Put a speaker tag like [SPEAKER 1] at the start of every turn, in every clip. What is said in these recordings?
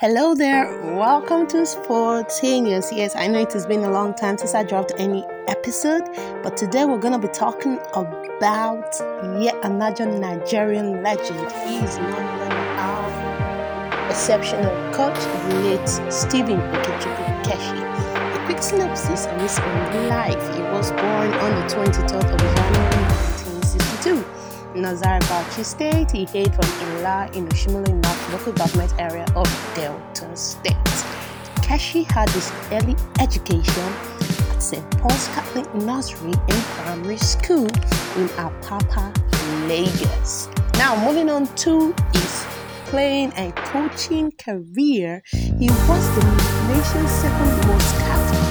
[SPEAKER 1] Hello there, welcome to Sportaneous. Yes, I know it has been a long time since I dropped any episode, but today we're going to be talking about yet another Nigerian legend. He is none other our exceptional coach, late Stephen Ikechukwu Keshi. A quick synopsis of his own life. He was born on the 23rd of January 1962 in Azare Bauchi State. He hailed from Illah in Oshimili North local government area of Delta State. Keshi had his early education at St. Paul's Catholic Nursery and Primary School in Apapa, Lagos. Now, moving on to his playing and coaching career, he was the nation's second most capped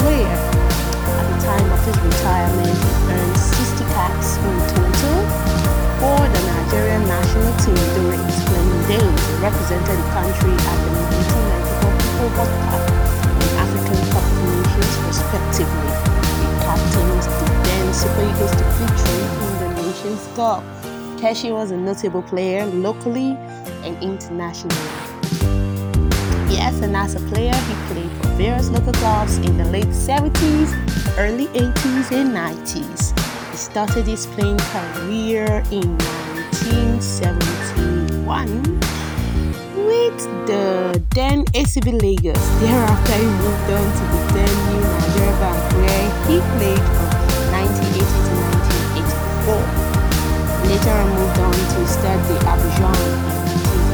[SPEAKER 1] represented the country at the 1994 FIFA World Cup and African Cup of Nations respectively. He the then Super Eagles to victory in the Nations Cup. Keshi was a notable player locally and internationally. Yes, and as a player, he played for various local clubs in the late 70s, early 80s, and 90s He started his playing career in 1971 the then ACB Lagos. Thereafter, he moved on to the then New Nigeria Bank where he played from 1980 to 1984. Later on moved on to Stade d'Abidjan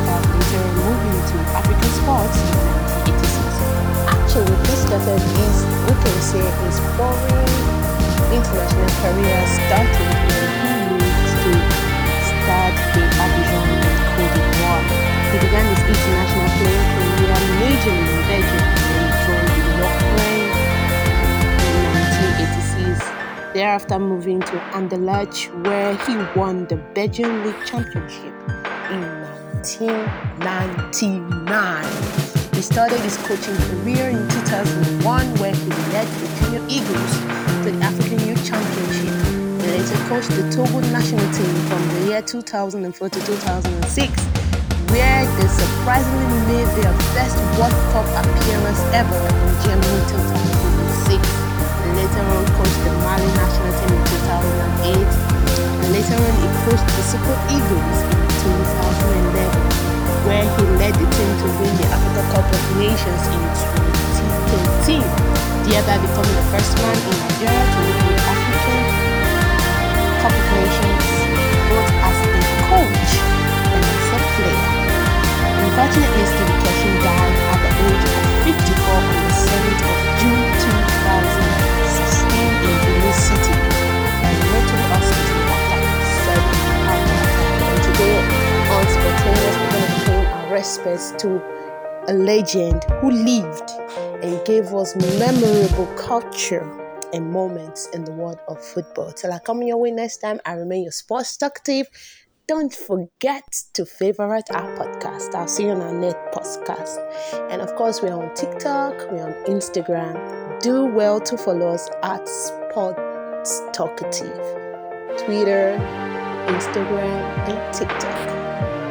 [SPEAKER 1] and later moving to African Sports in 1986. Actually, this started his, we can say, his foreign international career starting when he moved to in Cote d'Ivoire. International in Belgium joined the in 1986. Thereafter moving to Anderlecht where he won the Belgian League Championship in 1999. He started his coaching career in 2001 where he led the Junior Eagles to the African Youth Championship. He later coached the Togo national team from the year 2004 to 2006, where they surprisingly made their first World Cup appearance ever in Germany 2006. Later on coached the Mali national team in 2008. And later on he coached the Super Eagles in 2011, where he led the team to win the Africa Cup of Nations in 2013 thereby becoming the first man in Nigeria to win the African Cup of Nations respects to a legend who lived and gave us memorable culture and moments in the world of football. Till I come your way next time, I remain your sports talkative. Don't forget to favorite our podcast. I'll see you on our next podcast. And of course, we're on TikTok, we're on Instagram. Do well to follow us at Sports Talkative. Twitter, Instagram, and TikTok.